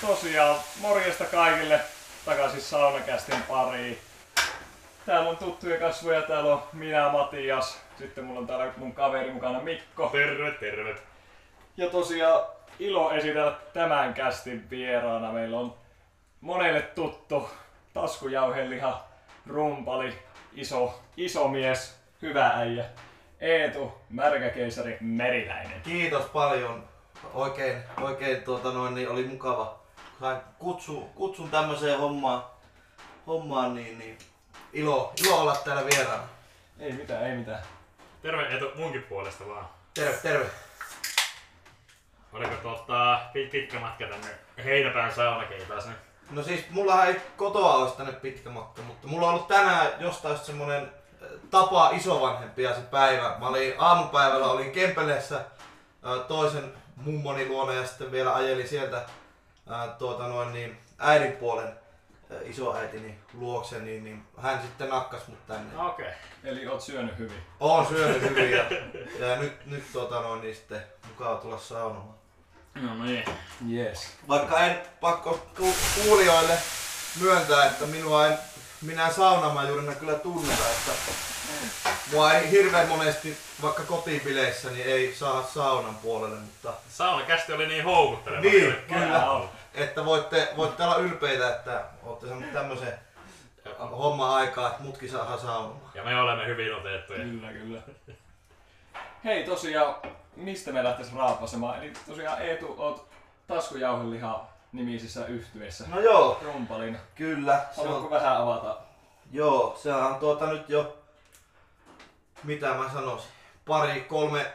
tosiaan morjesta kaikille takaisin saunakästin pariin. Täällä on tuttuja kasvoja, täällä on minä Matias, sitten mulla on täällä mun kaveri mukana Mikko. Terve, terve. Ja tosiaan ilo esitellä tämän kästin vieraana. Meillä on monelle tuttu taskujauheliha, rumpali, iso, iso mies, hyvä äijä. Eetu, märkäkeisari Meriläinen. Kiitos paljon. Oikein, oikein tuota noin, niin oli mukava. Sain kutsu, kutsun tämmöiseen hommaan, hommaan niin, niin ilo, ilo olla täällä vieraana. Ei mitään, ei mitään. Terve Eetu munkin puolesta vaan. Terve, terve. Oliko tota pit- pitkä matka tänne Heinäpään saunakeitaan No siis mulla ei kotoa olisi tänne pitkä matka, mutta mulla on ollut tänään jostain semmonen äh, tapa isovanhempia se päivä. Mä olin aamupäivällä olin Kempeleessä äh, toisen mummoni luona ja sitten vielä ajelin sieltä äh, tuota noin niin äidin puolen isoäitini luokse, niin, niin hän sitten nakkas mut tänne. Okei. Okay. Eli oot syönyt hyvin. Oon syönyt hyvin ja, ja nyt, nyt tota noin, niin sitten mukava tulla saunomaan. No niin. Yes. Vaikka en pakko ku- kuulijoille myöntää, että minua ei minä saunamajurina kyllä tunneta, että mua ei hirveän monesti vaikka kotibileissä niin ei saa saunan puolelle, mutta Saunakästi oli niin houkutteleva. Niin, Oli kyllä. Että voitte, voitte olla ylpeitä, että olette saaneet tämmöisen homman aikaa, että mutkin saa saunomaan. Ja me olemme hyvin otettuja. Kyllä, kyllä. Hei tosiaan, mistä me lähtis raapasemaan? Eli tosiaan Eetu, oot taskujauheliha nimisissä yhtyeessä. No joo, Rumpalin. kyllä. Se Haluatko on, vähän avata? joo, se on tuota nyt jo, mitä mä sanoisin, pari, kolme,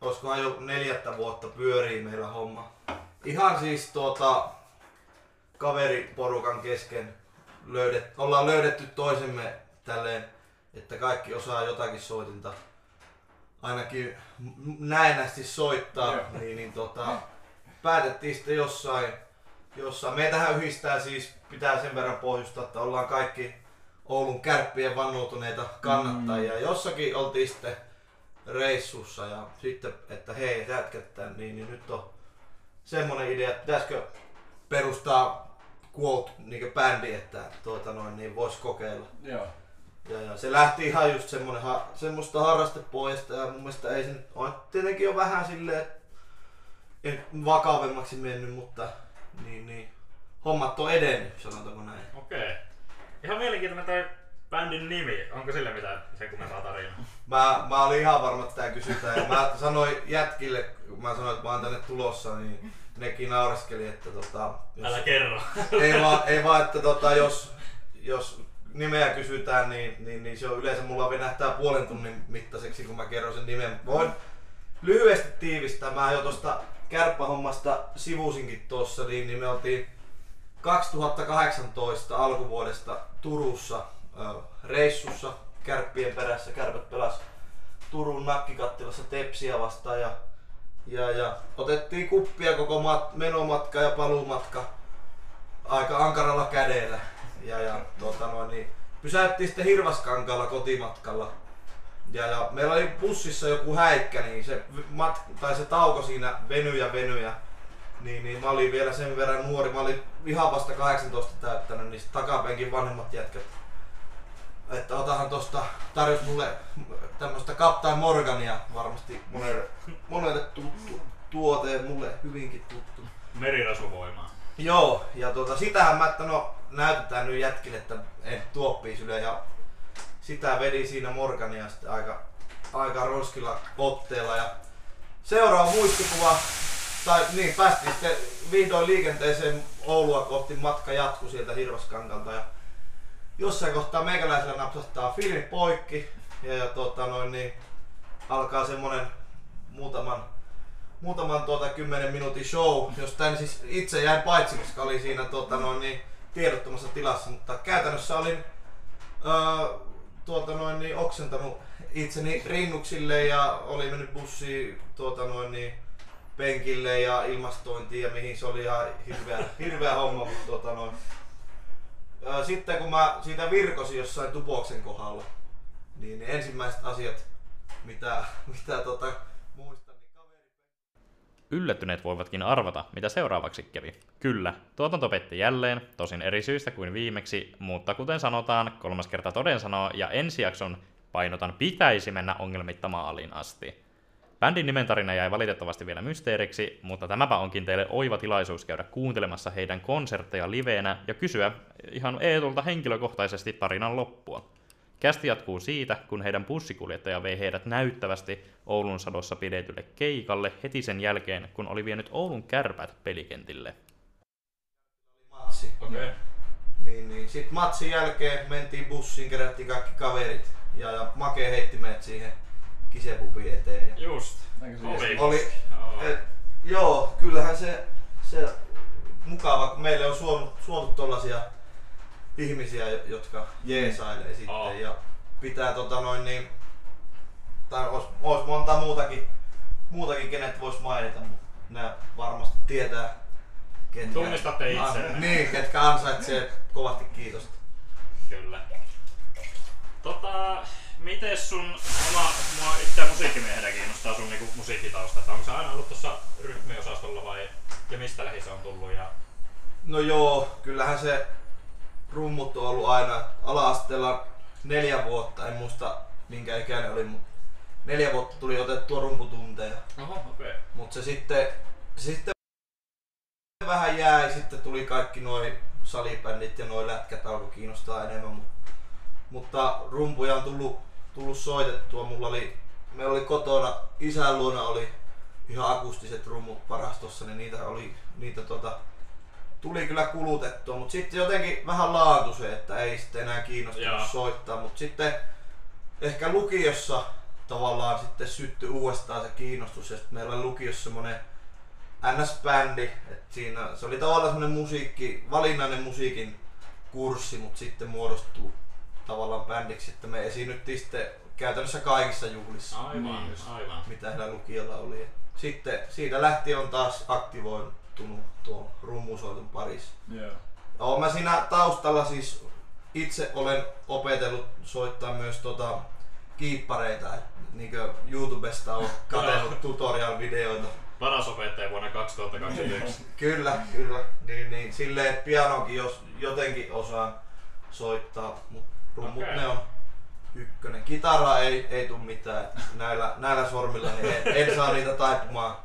olisikohan jo neljättä vuotta pyörii meillä homma. Ihan siis tuota kaveriporukan kesken löydet, ollaan löydetty toisemme tälleen, että kaikki osaa jotakin soitinta ainakin näennästi soittaa, Joo. niin, niin tota, päätettiin sitten jossain, jossain. Meitähän yhdistää siis, pitää sen verran pohjustaa, että ollaan kaikki Oulun kärppien vannoutuneita kannattajia. Mm. Jossakin oltiin sitten reissussa ja sitten, että hei jätkättää, niin, niin nyt on semmonen idea, että pitäisikö perustaa quote niin bändi, että tuota noin, niin vois kokeilla. Joo. Ja, ja se lähti ihan just semmonen, ha, semmoista harrastepohjasta ja mun mielestä ei se nyt ole tietenkin on vähän silleen ei vakavemmaksi mennyt, mutta niin, niin, hommat on edennyt, sanotaanko näin. Okei. Ihan mielenkiintoinen toi bändin nimi. Onko sille mitään sen kummempaa tarinaa? Mä, mä olin ihan varma, että tää kysytään ja mä sanoin jätkille, kun mä sanoin, että mä oon tänne tulossa, niin nekin naureskeli, että tota, jos, Älä kerro. ei, vaan, ei vaan, että tota, jos, jos nimeä kysytään, niin, niin, niin se on yleensä mulla venähtää puolen tunnin mittaiseksi, kun mä kerron sen nimen. Voin lyhyesti tiivistää. Mä jo tuosta kärppähommasta sivusinkin tuossa, niin, niin me oltiin 2018 alkuvuodesta Turussa reissussa kärppien perässä. Kärpät pelas Turun nakkikattilassa Tepsiä vastaan ja, ja, ja otettiin kuppia koko mat, menomatka ja paluumatka aika ankaralla kädellä. Ja, ja tota noin, niin pysäyttiin sitten Hirvaskankaalla kotimatkalla. Ja, ja meillä oli bussissa joku häikkä, niin se, mat, tai se tauko siinä venyi ja ja Niin, niin mä olin vielä sen verran nuori, mä olin ihan vasta 18 täyttänyt, niin takapenkin vanhemmat jätkät. Että otahan tosta, tarjos mulle tämmöstä Captain Morgania, varmasti monelle, monelle tuttu tuote, mulle hyvinkin tuttu. Merirasuvoimaa. Joo, ja tuota, sitähän mä, että no näytetään nyt jätkille, että en tuoppii syle ja sitä vedi siinä Morgania sitten aika, aika roskilla otteella ja seuraava muistikuva, tai niin päästiin sitten vihdoin liikenteeseen Oulua kohti matka jatkui sieltä Hirvaskankalta ja jossain kohtaa meikäläisellä napsahtaa filmi poikki ja, ja tota noin niin alkaa semmonen muutaman muutaman tuota 10 minuutin show, josta en siis itse jäin paitsi, koska oli siinä tuota noin niin tiedottomassa tilassa, mutta käytännössä olin öö, tuota noin niin oksentanut itseni rinnuksille ja oli mennyt bussiin tuota noin niin penkille ja ilmastointiin ja mihin se oli ihan hirveä, hirveä homma, mutta tuota noin. Sitten kun mä siitä virkosin jossain Tupoksen kohdalla, niin ensimmäiset asiat, mitä, mitä tota, muistan, niin kaveri Yllättyneet voivatkin arvata, mitä seuraavaksi kävi. Kyllä, tuotanto petti jälleen, tosin eri syistä kuin viimeksi, mutta kuten sanotaan, kolmas kerta toden sanoo, ja ensi jakson painotan pitäisi mennä ongelmitta maaliin asti. Bändin nimen tarina jäi valitettavasti vielä mysteeriksi, mutta tämäpä onkin teille oiva tilaisuus käydä kuuntelemassa heidän konsertteja liveenä ja kysyä ihan Eetulta henkilökohtaisesti tarinan loppua. Kästi jatkuu siitä, kun heidän bussikuljettaja vei heidät näyttävästi Oulun sadossa pidetylle keikalle heti sen jälkeen, kun oli vienyt Oulun kärpät pelikentille. Matsi. Okei. Okay. Niin, niin. Sitten matsin jälkeen mentiin bussiin, kerättiin kaikki kaverit. Ja, ja Make heitti meidät siihen kisepupin eteen. Ja Just. Oli, Joo. et, joo, kyllähän se, se mukava, kun meille on suonut, suonut tollasia ihmisiä, jo- jotka jeesailee sitten Aa. ja pitää tota noin niin, tai ois, ois monta muutakin, muutakin kenet vois mainita, mutta nämä varmasti tietää, ketkä, Tunnistatte itsenne. niin, ketkä ansaitsee kovasti kiitosta. Kyllä. Tota, miten sun oma, mua itse musiikkimiehenä kiinnostaa sun niinku musiikkitausta, että onko se aina ollut tuossa rytmiosastolla vai ja mistä lähi se on tullut ja No joo, kyllähän se rummut on ollut aina ala-asteella neljä vuotta, en muista minkä ikäinen oli, mutta neljä vuotta tuli otettua rumputunteja. Oho, okei. Okay. Mutta se sitten, se sitten vähän jäi, sitten tuli kaikki noi salibändit ja noi lätkät alkoi kiinnostaa enemmän. Mut, mutta rumpuja on tullut, tullut soitettua. Mulla oli, meillä oli kotona, isän luona oli ihan akustiset rummut varastossa, niin niitä oli, niitä tota, tuli kyllä kulutettua, mutta sitten jotenkin vähän laantui se, että ei sitten enää kiinnostunut Jaa. soittaa, mutta sitten ehkä lukiossa tavallaan sitten syttyi uudestaan se kiinnostus ja sitten meillä oli lukiossa semmonen NS-bändi, että siinä se oli tavallaan semmonen musiikki, valinnainen musiikin kurssi, mutta sitten muodostuu tavallaan bändiksi, että me esiinnyttiin sitten käytännössä kaikissa juhlissa, Aivan, aivan. mitä heillä lukiolla oli. Ja Sitten siitä lähtien on taas aktivoitunut tuon rummusoiton parissa. Joo. Olen mä siinä taustalla siis itse olen opetellut soittaa myös tota kiippareita. Niinkö YouTubesta on katsellut tutorial-videoita. Paras opettaja vuonna 2021. Kyllä, kyllä. Niin, niin. Silleen, että pianokin jos jotenkin osaan soittaa, mutta rummut Okei. ne on ykkönen. Kitara ei, ei tuu mitään. Näillä, näillä sormilla niin en, en, saa niitä taipumaan.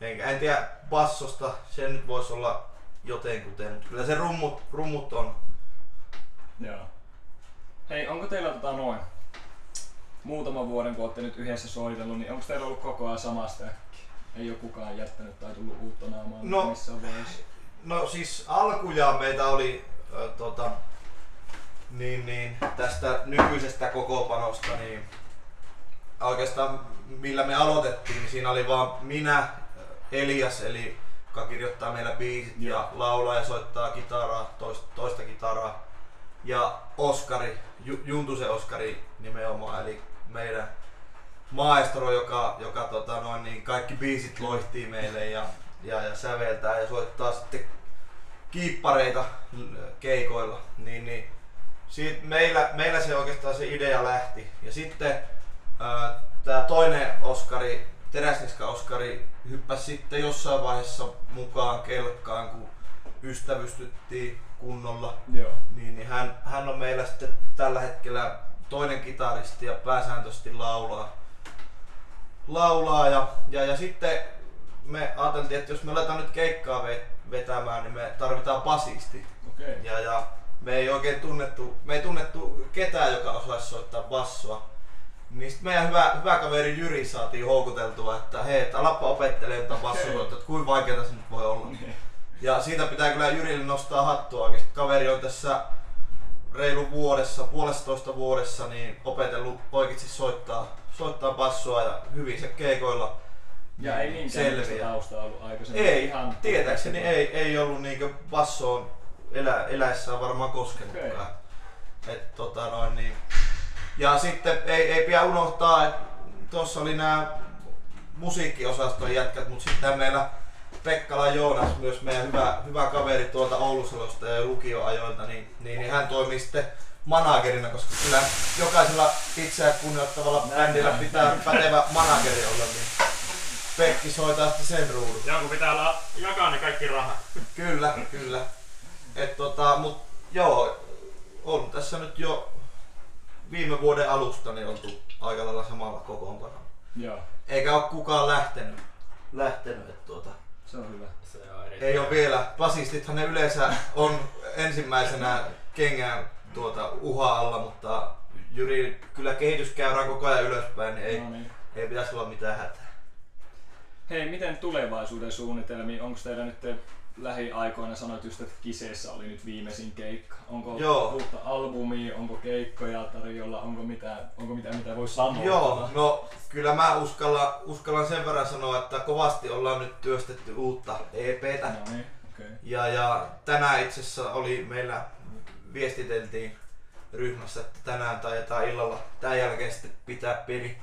Enkä, en tiedä bassosta, se nyt voisi olla jotenkuten. mutta Kyllä se rummut, rummut on. Joo. Hei, onko teillä tota noin muutaman vuoden, kun olette nyt yhdessä soitellut, niin onko teillä ollut koko ajan samasta Ei ole kukaan jättänyt tai tullut uutta naamaa No. missään vaiheessa. No siis alkujaan meitä oli ö, tota, niin, niin, tästä nykyisestä kokoopanosta, niin oikeastaan millä me aloitettiin, niin siinä oli vaan minä, Elias, eli joka kirjoittaa meillä biisit Joo. ja laulaa ja soittaa kitaraa, toista, toista kitaraa. Ja Oskari, Ju- Juntusen Oskari nimenomaan, eli meidän maestro, joka, joka tota, noin, niin kaikki biisit loihtii meille ja, ja, ja säveltää ja soittaa sitten kiippareita keikoilla. Niin, niin siitä meillä, meillä se oikeastaan se idea lähti. Ja sitten tämä toinen Oskari, Teräsniska Oskari, hyppäsi sitten jossain vaiheessa mukaan kelkkaan, kun ystävystyttiin kunnolla Joo. niin, niin hän, hän on meillä sitten tällä hetkellä toinen kitaristi ja pääsääntöisesti laulaa. Laulaa ja, ja, ja sitten me ajateltiin, että jos me aletaan nyt keikkaa ve- vetämään, niin me tarvitaan basisti. Okay. Ja, ja me ei oikein tunnettu, me ei tunnettu ketään, joka osaisi soittaa bassoa. Niin sit meidän hyvä, hyvä kaveri Jyri saatiin houkuteltua, että hei, että alappa opettelemaan tätä bassosoittoa, että kuinka vaikeaa se nyt voi olla. Ja siitä pitää kyllä Jyrille nostaa hattua oikeesti. Kaveri on tässä reilu vuodessa, puolestoista vuodessa niin opetellut oikeasti soittaa, soittaa bassoa ja hyvin se keikoilla. Ja ei minkään selviä. taustaa ollut aikaisemmin. Ei, ihan tietääkseni ei, ei ollut niinkö bassoon elä, eläessään varmaan koskenutkaan. Et, tota noin, niin. Ja sitten ei, ei pidä unohtaa, että tuossa oli nämä musiikkiosaston jätkät, mutta sitten meillä Pekkala Joonas, myös meidän hyvä, hyvä kaveri tuolta Oulusalosta ja lukioajoilta, niin, niin, niin hän toimii sitten managerina, koska kyllä jokaisella itseään kunnioittavalla bändillä pitää pätevä manageri olla. Niin Pekki soitaa sitten sen ruudun. Jonkun pitää olla jakaa ne kaikki rahat. Kyllä, kyllä. Et tota, mut joo, on tässä nyt jo viime vuoden alusta niin oltu aika lailla samalla kokoonpanolla. Joo, Eikä ole kukaan lähtenyt. lähtenyt et tuota, se on hyvä. Se on erittäin. ei ole vielä. Basistithan ne yleensä on ensimmäisenä kengään tuota uha alla, mutta Jyri, kyllä kehitys käydään koko ajan ylöspäin, niin ei, No niin. ei pitäisi olla mitään hätää. Hei, miten tulevaisuuden suunnitelmia? Onko teillä nyt lähiaikoina sanoit just, että Kiseessä oli nyt viimeisin keikka. Onko Joo. uutta albumia, onko keikkoja tarjolla, onko mitään, onko mitään mitä voi sanoa? Joo, no kyllä mä uskallan, uskallan sen verran sanoa, että kovasti ollaan nyt työstetty uutta EPtä. No niin. Okay. Ja, ja tänään itse asiassa oli meillä, viestiteltiin ryhmässä, että tänään tai jotain illalla tämän jälkeen sitten pitää pieni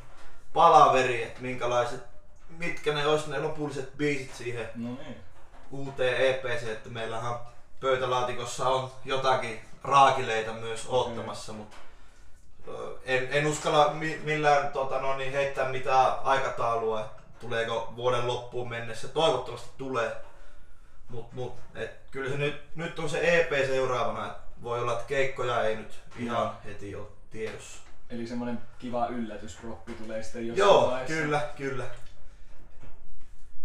palaveri, että minkälaiset, mitkä ne olisi ne lopulliset biisit siihen No niin. Uuteen EPC, että meillähän pöytälaatikossa on jotakin raakileita myös oottamassa, mutta ö, en, en uskalla mi- millään tota, no, niin heittää mitään aikataulua, että tuleeko vuoden loppuun mennessä. Toivottavasti tulee. Mut, mut, et, kyllä se nyt, nyt on se EP seuraavana, että voi olla, että keikkoja ei nyt ihan Joo. heti ole tiedossa. Eli semmonen kiva yllätysroppi tulee sitten jossain Joo, vaiheessa. kyllä, kyllä.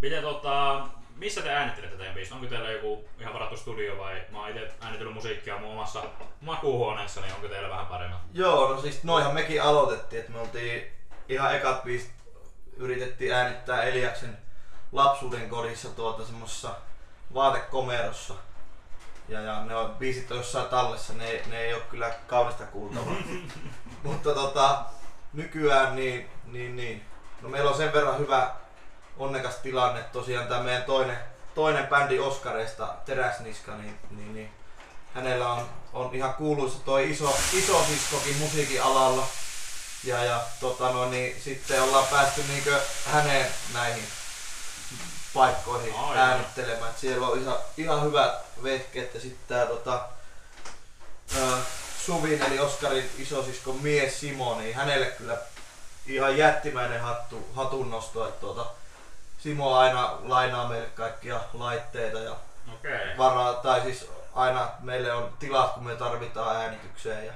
Miten tota, missä te äänittelette teidän biisin? Onko teillä joku ihan varattu studio vai mä oon itse äänitellyt musiikkia mun omassa makuuhuoneessa, niin onko teillä vähän paremmat? Joo, no siis noihan mekin aloitettiin, että me oltiin ihan ekat biisit yritettiin äänittää Eliaksen lapsuuden kodissa tuota semmosessa vaatekomerossa. Ja, ja ne on, biisit on jossain tallessa, ne, ei- ne ei ole kyllä kaunista kuultavaa. Mutta tota, nykyään niin, niin, niin. No meillä on sen verran hyvä onnekas tilanne, tosiaan tämä meidän toinen, toinen bändi Oskareista, Teräsniska, niin, niin, niin hänellä on, on ihan kuuluisa toi iso, iso siskokin musiikin alalla. Ja, ja tota no, niin sitten ollaan päästy niinkö häneen näihin paikkoihin Ai, äänittelemään. Et siellä on ihan, ihan hyvät vehkeet ja sitten tää tota, ää, Suvin eli Oskarin isosiskon mies Simo, niin hänelle kyllä ihan jättimäinen hattu, hatunnosto. Että tuota, Simo aina lainaa meille kaikkia laitteita ja Okei. Okay. varaa, tai siis aina meille on tilat, kun me tarvitaan äänitykseen ja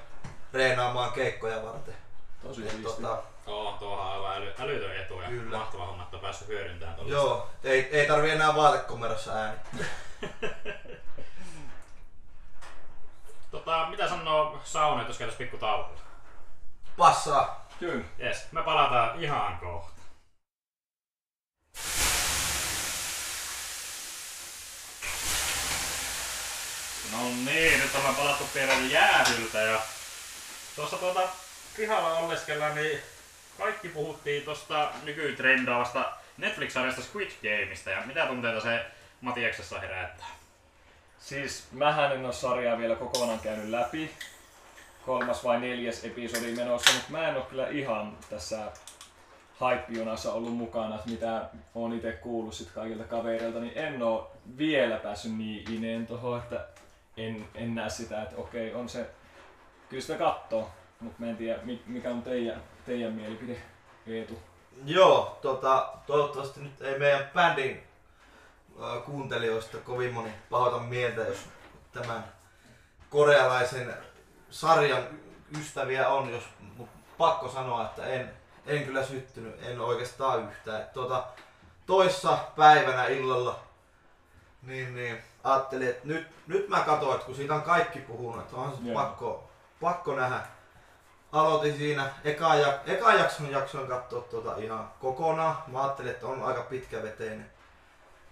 reenaamaan keikkoja varten. Tosi Et, tota, Tuo, tuohan on aivan äly, älytön etu ja Kyllä. mahtava homma, että on päässyt hyödyntämään tuolla. joo, ei, ei tarvi enää vaatekomerossa äänittää. Tota, mitä sanoo sauna, jos käytäis pikku tauolla? Passaa. Kyllä. Jes, me palataan ihan kohta. No niin, nyt ollaan palattu pienen jäähyltä ja tuossa tuota pihalla olleskellaan, niin kaikki puhuttiin tuosta nykytrendaavasta Netflix-sarjasta Squid Gameista ja mitä tunteita se Matiaksessa herättää? Siis mähän en oo sarjaa vielä kokonaan käynyt läpi. Kolmas vai neljäs episodi menossa, mutta mä en oo kyllä ihan tässä hype ollut mukana, että mitä oon itse kuullut sit kaikilta kavereilta, niin en oo vielä päässyt niin ineen tohon, että en, en näe sitä, että okei, on se, kyllä sitä kattoo, mutta mä en tiedä, mi- mikä on teidän, teidän mielipide, Eetu. Joo, tota, toivottavasti nyt ei meidän bändin kuuntelijoista kovin moni pahoita mieltä, jos tämän korealaisen sarjan ystäviä on, jos pakko sanoa, että en, en kyllä syttynyt, en oikeastaan yhtään. Tota, toissa päivänä illalla niin, niin ajattelin, että nyt, nyt mä katsoin, että kun siitä on kaikki puhunut, että se Joo. pakko, pakko nähdä. Aloitin siinä, eka, ja, eka jakson jaksoin katsoa tuota ihan kokonaan. Mä ajattelin, että on aika pitkäveteinen.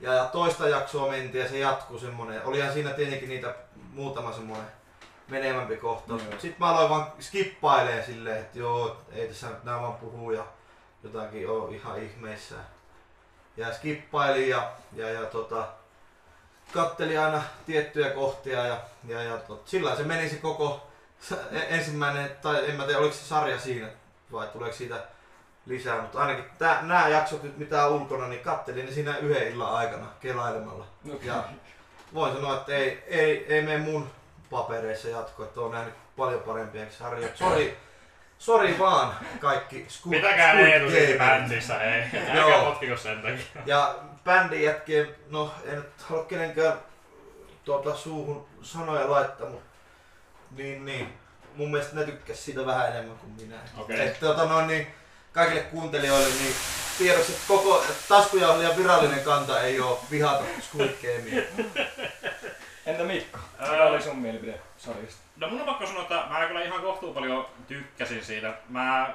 Ja, ja toista jaksoa mentiin ja se jatkuu semmonen. Olihan siinä tietenkin niitä muutama semmonen menevämpi kohtaus. Joo. Sitten mä aloin vaan skippailee silleen, että joo, ei tässä nyt nää vaan puhuu ja jotakin on ihan ihmeissä. Ja skippailin ja, ja, ja tota, katteli aina tiettyjä kohtia ja, ja, ja tot, sillä se meni se koko e- ensimmäinen, tai en mä tiedä oliko se sarja siinä vai tuleeko siitä lisää, mutta ainakin tää, nämä jaksot nyt mitä on ulkona, niin kattelin ne siinä yhden illan aikana kelailemalla. Ja voin sanoa, että ei, ei, ei mene mun papereissa jatko, että on nähnyt paljon parempia sarjoja. Sori, Sori vaan kaikki Squid, Pitäkää Squid siitä Gamerit. bändissä, ei. Älkää potkiko sen takia. Ja bändin jätkeen, no en nyt halua kenenkään tuota, suuhun sanoja laittaa, mutta niin, niin. Mun mielestä ne tykkäs siitä vähän enemmän kuin minä. Okei. Et, tuota, noin, niin, kaikille kuuntelijoille niin tiedoksi, että koko taskujahlien virallinen kanta ei ole vihata Squid Gamea. Entä Mikko? Mikä oli sun mielipide sarjasta? No mun on pakko sanoa, että mä kyllä ihan kohtuu paljon tykkäsin siitä. Mä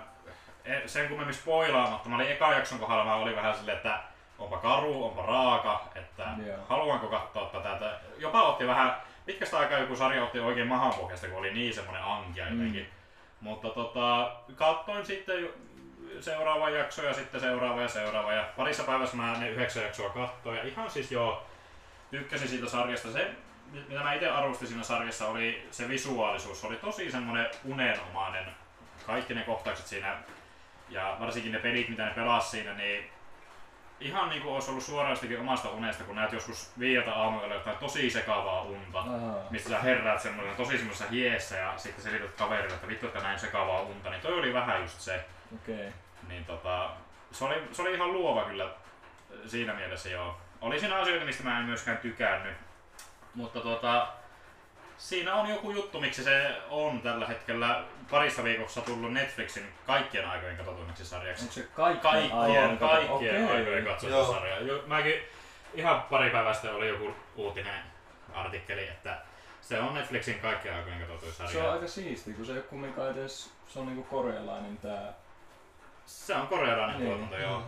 en- sen kummemmin spoilaamatta, mä olin eka jakson kohdalla, mä olin vähän silleen, että onpa karu, onpa raaka, että Joo. haluanko katsoa tätä. Että jopa otti vähän, pitkästä aikaa joku sarja otti oikein mahanpohjasta, kun oli niin semmonen ankia jotenkin. Mm. Mutta tota, katsoin sitten seuraava jakso ja sitten seuraava ja seuraava ja parissa päivässä mä ne yhdeksän jaksoa katsoin ja ihan siis joo tykkäsin siitä sarjasta. Se, mitä mä itse arvostin siinä sarjassa oli se visuaalisuus. Se oli tosi semmonen unenomainen. Kaikki ne kohtaukset siinä ja varsinkin ne pelit mitä ne pelas siinä niin ihan niinku olisi ollut suorastikin omasta unesta, kun näet joskus viideltä aamuilla jotain tosi sekavaa unta Ahaa. mistä sä herräät semmoisena tosi semmoisessa hiessä ja sitten selität kaverille, että vittu, että näin sekavaa unta, niin toi oli vähän just se. Okei. Niin tota, se oli, se oli ihan luova kyllä siinä mielessä joo. Oli siinä asioita, mistä mä en myöskään tykännyt. Mutta tota, siinä on joku juttu, miksi se on tällä hetkellä parissa viikossa tullut Netflixin kaikkien aikojen katsotuimmaksi sarjaksi. Onko se kaikkien Kaikkien, kaikkien Okei. aikojen katsottu sarja. Mäkin ihan pari päivää sitten oli joku uutinen artikkeli, että se on Netflixin kaikkien aikojen katsotuin sarja. Se on aika siisti, kun se ei ole kumminkaan edes, se on niinku korealainen tää. Se on korealainen Niin. tuotanto, joo.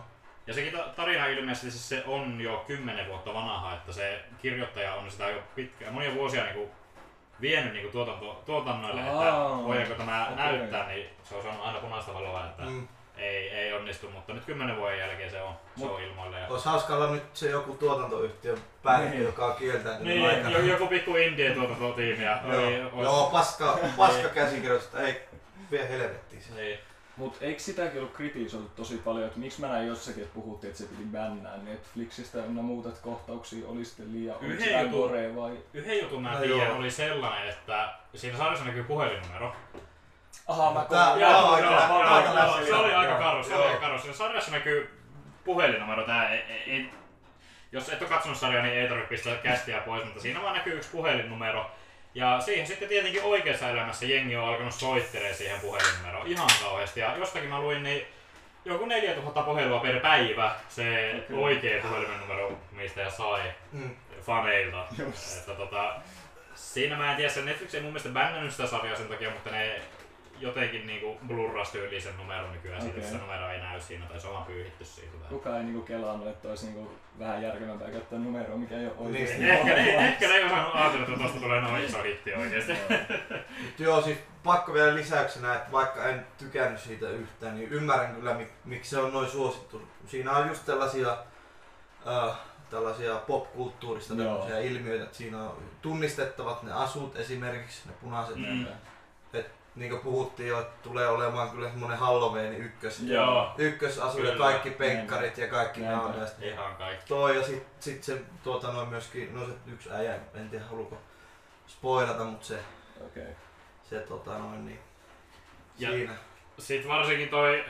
Ja sekin ta- tarina ilmeisesti siis se on jo kymmenen vuotta vanha, että se kirjoittaja on sitä jo pitkään, monia vuosia niinku vienyt niinku tuotanto, tuotannoille, että Aa, voidaanko tämä okei. näyttää, niin se on saanut aina punaista valoa, että Mm. ei, ei onnistu, mutta nyt kymmenen vuoden jälkeen se on, se Mut- on ilmoilla. Ja... Olisi hauska olla nyt se joku tuotantoyhtiön päällikkö, Niin. joka on kieltäytynyt Niin, aikana. jo- joku pikku indie tuotantotiimi ja oli, Joo, ois- Joo paska, paska käsikirjoitusta, ei vie helvettiin se. Niin. Mut eikö sitäkin ollut kritisoitu tosi paljon, että miksi mä näin jossakin, että puhuttiin, että se piti bännää Netflixistä ja muut, että kohtauksia oli sitten liian, Yhden jutun- vai? Yhden jutun mä No tiedän joo. oli sellainen, että siinä sarjassa näkyy puhelinnumero. Aha, mä Tää- Joo, Joo, joo, se oli aika Joo. karu, se oli aika karu. Siinä sarjassa näkyy puhelinnumero. Tää ei, ei, ei, jos et ole katsonut sarjaa, niin ei tarvitse pistää kästiä pois, mutta siinä vaan näkyy yksi puhelinnumero. Ja siihen sitten tietenkin oikeassa elämässä jengi on alkanut soittelee siihen puhelinnumeroon ihan kauheasti. Ja jostakin mä luin, niin joku 4000 puhelua per päivä se oikea puhelinnumero, mistä ja sai Mm. faneilta. Just. Että tota, siinä mä en tiedä, se Netflix ei mun mielestä bännännyt sitä sarjaa sen takia, mutta ne jotenkin niinku blurras tyyliin sen numeron nykyään siitä, Okei. että se numero ei näy siinä tai se on vaan pyyhitty siitä. Tai... Kukaan ei niinku kelannut, että olisi niinku vähän järkevämpää käyttää numeroa, mikä ei ole oikeesti. Niin. Ehkä, ne, ehkä ne ei osannut ajatella, että tosta tulee noin iso hitti oikeesti. Mut joo, siis pakko vielä lisäyksenä, että vaikka en tykännyt siitä yhtään, niin ymmärrän kyllä mik, miksi se on noin suosittu. Siinä on just tällaisia, äh, tällaisia popkulttuurista ilmiöitä, että siinä on tunnistettavat ne asut esimerkiksi, ne punaiset. Mm. Mm. Niin kuin puhuttiin jo, että tulee olemaan kyllä semmonen Halloween ykkös. Joo, Ykkösasu ja kaikki penkkarit ja kaikki nämä on näistä. ihan kaikki. Toi ja sit, sit se tuota noin myöskin, no se yksi äijä, en tiedä haluuko spoilata, mutta se, Okei. se tota noin niin Ja- siinä. Sitten varsinkin toi,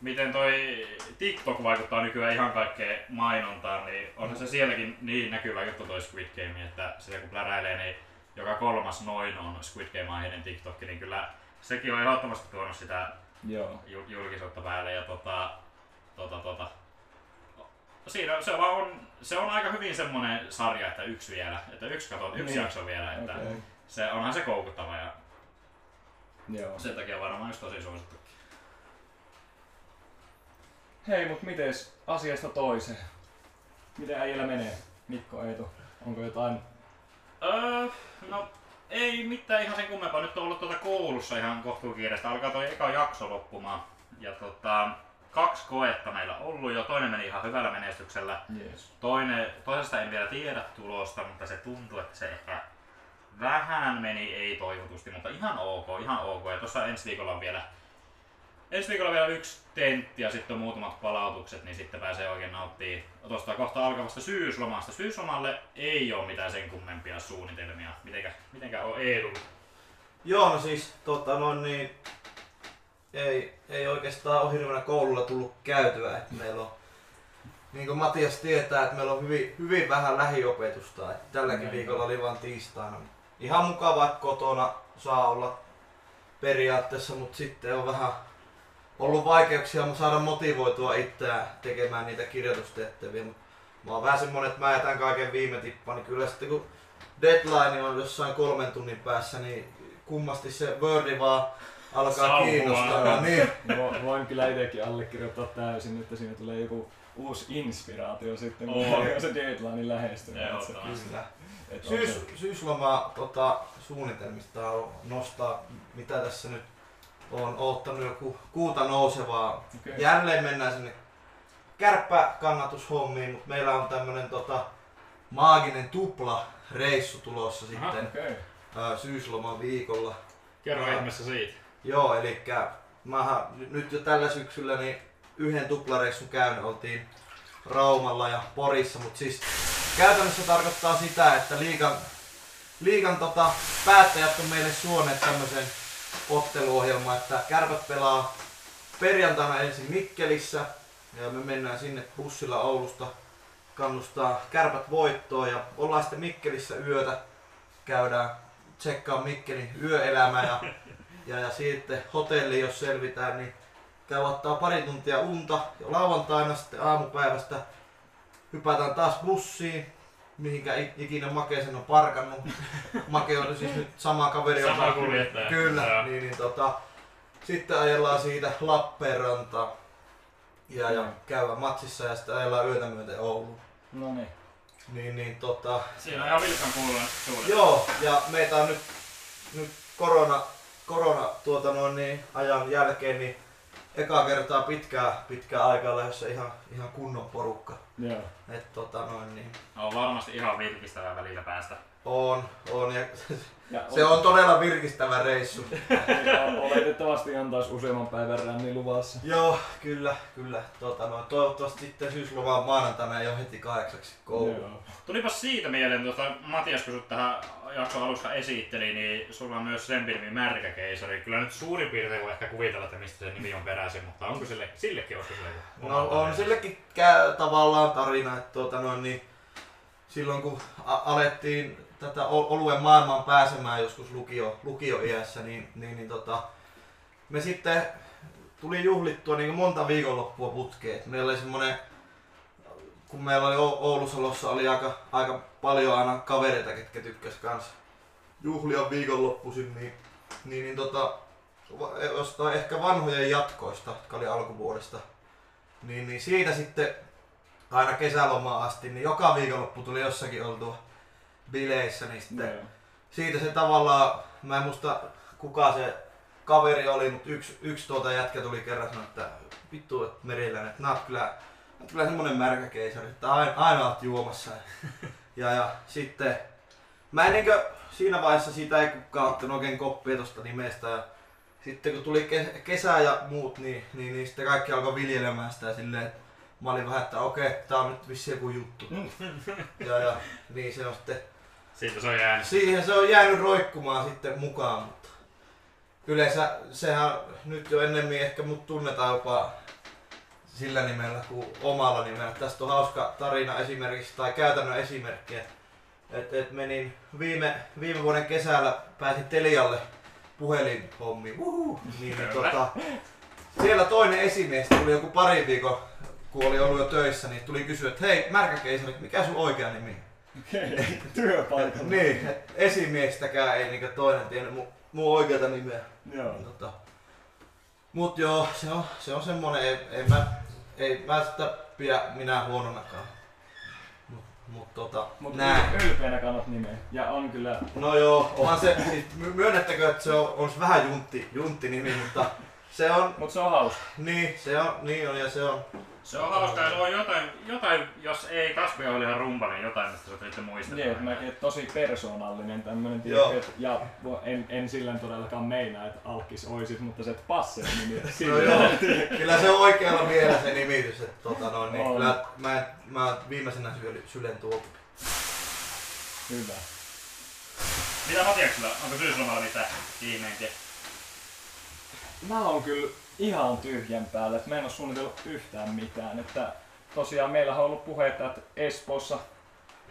miten toi TikTok vaikuttaa nykyään ihan kaikkeen mainontaan, niin onhan se sielläkin niin näkyvä juttu toi Squid Game, että sitä kun pläräilee, niin joka kolmas noin on Squid Game-aiheinen TikTok, niin kyllä sekin on ehdottomasti tuonut sitä Joo. ju- julkisuutta päälle ja tota, tota, tota. Siinä se vaan on, se on aika hyvin semmonen sarja, että yksi vielä, että yksi katot, yksi Niin. jakso vielä, että Okei. se onhan se koukuttava ja Joo. sen takia varmaan just tosi suosittu. Hei, mut mites asiasta toiseen? Miten äijällä menee? Mikko Eetu, onko jotain? Öö, no ei mitään ihan sen kummempaa. Nyt on ollut tuota koulussa ihan kohtuukiireistä. Alkaa toi eka jakso loppumaan. Ja tota, kaksi koetta meillä ollut jo. Toinen meni ihan hyvällä menestyksellä. Jees. Toinen, toisesta en vielä tiedä tulosta, mutta se tuntuu, että se ehkä vähän meni ei toivotusti, mutta ihan ok, ihan ok. Ja tuossa ensi viikolla on vielä Ensi viikolla vielä yksi tentti ja sitten on muutamat palautukset, niin sitten pääsee oikein nauttii tuosta kohta alkavasta syyslomasta. Syyslomalle ei ole mitään sen kummempia suunnitelmia. Mitenkä, mitenkä on Eedu? Joo, no siis tota noin niin, ei, ei oikeastaan ole hirveänä koululla tullut käytyä. Että meillä on, niin kuin Matias tietää, että meillä on hyvin, hyvin vähän lähiopetusta. Että tälläkin Näin. viikolla oli vain tiistaina. Ihan mukava, että kotona saa olla periaatteessa, mutta sitten on vähän ollut vaikeuksia saada motivoitua itseään tekemään niitä kirjoitustehtäviä. Mä oon vähän semmonen, että mä jätän kaiken viime tippaan, niin kyllä sitten kun deadline on jossain kolmen tunnin päässä, niin kummasti se Wordi vaan alkaa Sauhua. kiinnostaa. Niin. Vo- Voin kyllä itsekin allekirjoittaa täysin, että siinä tulee joku uusi inspiraatio sitten, kun On. se deadline lähestyy. Kyllä. Syys, syysloma tota, suunnitelmista on nostaa, mitä tässä nyt on oottanut joku kuuta nousevaa. Okei. Jälleen mennään sinne kärppäkannatushommiin, mutta meillä on tämmönen tota, maaginen tupla reissu tulossa Aha. sitten ää, syysloman viikolla. Kerro ihmeessä siitä. Joo, eli mähän nyt jo tällä syksyllä niin yhden tuplareissun käynyt, oltiin Raumalla ja Porissa, mutta siis käytännössä tarkoittaa sitä, että liikan, liikan tota, päättäjät on meille suoneet tämmöisen otteluohjelman, että kärpät pelaa perjantaina ensin Mikkelissä ja me mennään sinne bussilla Oulusta kannustaa kärpät voittoon ja ollaan sitten Mikkelissä yötä, käydään tsekkaa Mikkelin yöelämä ja ja, ja sitten hotelli, jos selvitään, niin käy ottaa pari tuntia unta. Ja lauantaina sitten aamupäivästä hypätään taas bussiin, mihinkä ikinä Make sen on parkannut. Make on siis nyt sama kaveri. Sama joka- kuljettaja. Kyllä, Joo. niin, niin tota, sitten ajellaan siitä Lappeenrantaan ja, ja Mm. käydään matsissa ja sitten ajellaan yötä myöten Ouluun. No niin. Niin, niin tota, Siinä on ihan vilkan kuulun suudet. Joo, ja meitä on nyt, nyt korona, korona tuota noin niin, ajan jälkeen niin eka kertaa pitkää, pitkää aikaa lähdössä ihan, ihan kunnon porukka. Joo. Et tota noin niin, On varmasti ihan virkistävää välillä päästä. On, on ja Ja se on todella virkistävä reissu. Oletettavasti on taas useamman päivän ränni luvassa. Joo, kyllä, kyllä. Tota noin, toivottavasti sitten syyslomaa maanantaina ei ole heti kahdeksaksi koulu. Joo. Tulipas siitä mieleen, tuota Matias kun sut tähän jakson alussa esitteli, niin sulla on myös lempinimi Märkäkeisari. Kyllä nyt suurin piirtein voi ehkä kuvitella, että mistä se nimi on peräisin, mutta onko sille, sillekin olisiko sille No on tarina? sillekin käy tavallaan tarina, että tuota noin, niin silloin kun a- alettiin tätä ol- oluen maailmaan pääsemään joskus lukio, lukioiässä, niin, niin, niin tota, me sitten tuli juhlittua niin monta viikonloppua putkeen. Meillä oli semmonen, kun meillä oli O- Oulusalossa oli aika, aika paljon aina kavereita, ketkä tykkäs kans juhlia viikonloppuisin, niin, niin, niin tota, va- jostain ehkä vanhojen jatkoista, jotka oli alkuvuodesta, niin, niin siitä sitten aina kesälomaan asti, niin joka viikonloppu tuli jossakin oltua bileissä, niin sitten Joo. siitä se tavallaan, mä en muista kuka se kaveri oli, mutta yksi, yksi tuota jätkä tuli kerran sanoa, että vittu, että Meriläinen, että nää oot kyllä, oot kyllä semmonen märkäkeisari, että aina, aina oot juomassa. Ja, ja sitten, mä en niinkö, siinä vaiheessa siitä ei kukaan ottanut oikein koppia tosta nimestä ja sitten kun tuli ke- kesä ja muut, niin, niin, niin sitten kaikki alkoi viljelemään sitä silleen, että mä olin vähän, että okei, tää on nyt vissi joku juttu. Ja, ja niin se on sitten Siitä se on jäänyt. Siihen se on jäänyt roikkumaan sitten mukaan, mutta yleensä sehän nyt jo ennemmin ehkä mut tunnetaan jopa sillä nimellä kuin omalla nimellä. Tästä on hauska tarina esimerkiksi, tai käytännön esimerkki, että et, et menin viime, viime vuoden kesällä, pääsin Telialle puhelinhommiin, niin, niin tota, siellä toinen esimies tuli joku pari viikon, kun oli ollut jo töissä, niin tuli kysyä, että hei märkäkeisari, mikä sun oikea nimi Työpaikalla. Niin, esimiestäkään ei niinku toinen tiennyt mun, mun oikeata nimeä. Joo. Tota, mut joo, se on, se on semmonen, ei, ei, mä, ei mä sitä pidä minä huononakaan. Mut, mut tota, Mutta näin. ylpeänä kannat nimeä. Ja on kyllä... No joo, onhan se, siis my- myönnettäkö, että se on, on vähän juntti, juntti nimi, mutta se on, Mut se on hauska. niin, se on, niin on ja se on, Se on hauska se on jotain, jotain jos ei Kaspi oli ihan rumpa, niin jotain mistä sä sitten muistat. Niin, että mäkin että tosi persoonallinen tämmönen Joo. tiedätkö, et- ja en, en sillä todellakaan meinaa, että Alkis oisit, mutta se että Passel nimi. no joo, kyllä se on oikealla mielellä se nimitys, että tota noin, niin On. kyllä mä, mä viimeisenä sylen, sylen tuo. Hyvä. Mitä Matiaksella? Onko syyslomalla mitään viimeinkin? mä oon kyllä ihan tyhjän päällä, että mä en oo suunnitellut yhtään mitään. Että tosiaan meillä on ollut puhetta, että Espoossa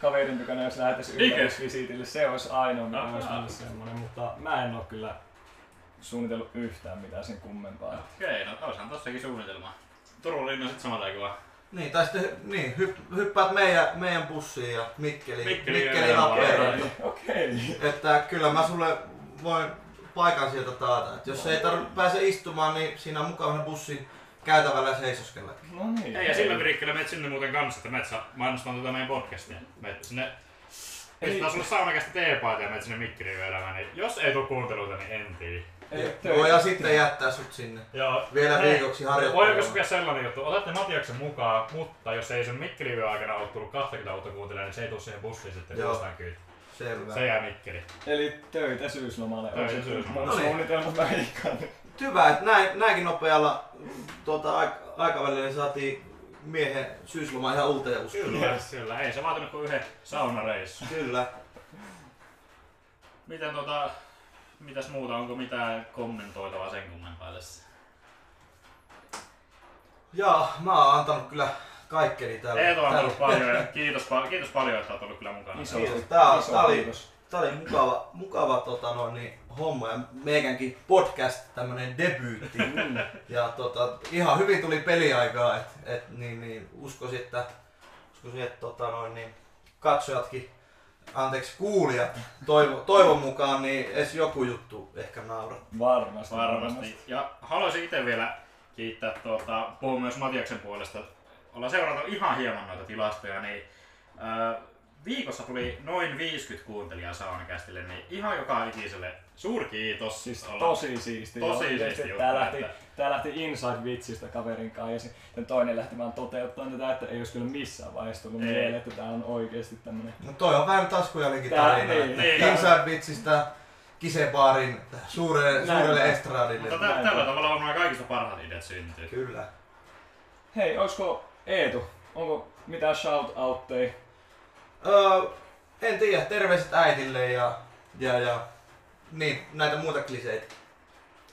kaverin tykönä, jos lähdettäisiin Mikä? ympärisvisitille, se olisi ainoa, mikä Ahaa. olisi mulle semmonen, mutta mä en oo kyllä suunnitellut yhtään mitään sen kummempaa. Okei, no olisihan tossakin suunnitelma. Turun linna sit samalla aikaa. Niin, tai sitten niin, hyp, hyppäät meidän, meidän bussiin ja Mikkeli, Mikkeli Mikkeli. Okei. Että kyllä mä sulle voin paikan sieltä taata. Että jos ei tarvitse pääse istumaan, niin siinä on mukavana bussin käytävällä seisoskellakin. No niin. Ei, ja sillä virikkeellä menet sinne muuten kanssa, että menet saa mainostaa tätä meidän podcastia. Menet sinne Pistetään sulle saunakästä teepaita ja menet sinne Mikkeliin yöelämään, niin jos ei tuu kuunteluita, niin en tiedä. Ei, Ja sitten jättää sut sinne. Joo. Vielä Hei, viikoksi harjoittelemaan. sopia sellainen juttu? Otatte Matiaksen mukaan, mutta jos ei sen Mikkeliin yön aikana ole tullut 20 uutta kuuntelijaa, niin se ei tuu siihen bussiin sitten Joo. jostain kyyti. Selvä. Se jää Mikkeli. Eli töitä syyslomalle. on Töitä se syyslomalle. Mun No niin. suunnitelma väikkaan. Hyvä, että näin, näinkin nopealla tuota, aik- aikavälillä niin saatiin miehen syysloma ihan uuteen uskoon. Kyllä, kyllä. Ei se vaatinut kuin yhden saunareissu. Kyllä. Miten tota, mitäs muuta, onko mitään kommentoitavaa sen kummempaa tässä? Ja mä oon antanut kyllä kaikkeni tällä. Eetu on ollut paljon ja kiitos, pa- kiitos paljon, että olet ollut kyllä mukana. Iso, Kiitos. Tää on- iso tää oli-. Tää oli mukava, mukava tota, no, niin, homma ja meidänkin podcast tämmönen debyytti. ja tota, ihan hyvin tuli peliaikaa, et, et, niin, niin, uskoisin, että, uskoisin, että tota, noin, niin, katsojatkin, anteeksi kuulijat, toivo, toivon mukaan, niin edes joku juttu ehkä naurat. Varmasti. Varmasti. Ja haluaisin itse vielä kiittää, tuota, puhun myös Matiaksen puolesta. Ollaan seurata ihan hieman noita tilastoja, niin ää, viikossa tuli noin 50 kuuntelijaa saunakästille, niin ihan joka ikiselle suurkiitos. Siis Ollaan- tosi siisti. Tosi joo. siisti Tää juttu, lähti, että- tää lähti Inside Vitsistä kaverin kanssa ja sitten toinen lähti vaan toteuttaa tätä, että ei olisi kyllä missään vaiheessa tullut Ei. mieleen, että tää on oikeesti tämmönen... No toi on vähän taskujalinkin Tää- tarina. niin. Niin. Inside Vitsistä Kisebaarin suurelle, Näin. suurelle estradille. Mutta tä- tällä tavalla varmaan kaikista parhaat ideat syntyy. Kyllä. Hei, oisko Eetu, onko mitään shout-outteja? Öö, en tiedä, terveiset äitille ja, ja, ja niin, näitä muita kliseitä.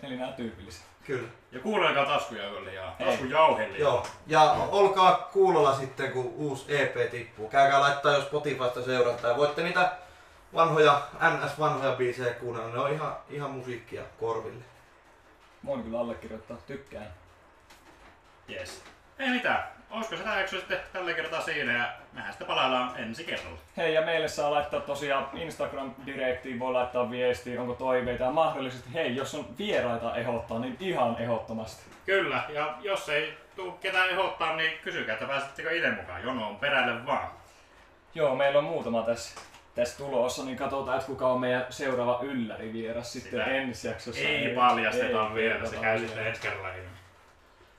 Eli nämä tyypilliset. Kyllä. Ja kuunnelkaa taskuja ja Ei. taskujauhelia. Joo. Ja olkaa kuulolla sitten, kun uusi EP tippuu. Käykää laittaa jo Spotifysta seurantaa. Voitte niitä vanhoja, NS-vanhoja biisejä kuunnella. Ne on ihan, ihan musiikkia korville. Voin kyllä allekirjoittaa, tykkään. Yes. Ei mitään. Olisiko se jakso sitten tällä kertaa siinä ja mehän sitten palaillaan ensi kerralla. Hei, ja meille saa laittaa tosiaan Instagram-direktiin, voi laittaa viestiä, onko toiveita ja mahdollisesti, hei, jos on vieraita ehdottaa, niin ihan ehdottomasti. Kyllä, ja jos ei tuu ketään ehdottaa, niin kysykää, että pääsittekö itse mukaan. Jono on perälle vaan. Joo, meillä on muutama tässä, tässä tulossa, niin katsotaan, että kuka on meidän seuraava ylläri-vieras sitten Sitä ensi jaksossa. Ei paljasteta ei vielä, se käy sitten ensi kerralla.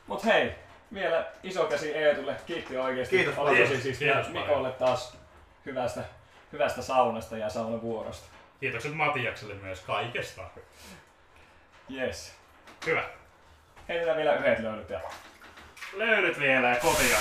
Mut hei, vielä iso käsi Eetulle, kiitti oikeesti. Kiitos paljon. tosi siistiä. Kiitos paljon. Mikolle taas hyvästä, hyvästä saunasta ja saunavuorosta. Kiitokset Matiakselle myös kaikesta. Yes. Hyvä. Heitetään vielä yhdet löylyt ja Löydyt vielä ja kotia.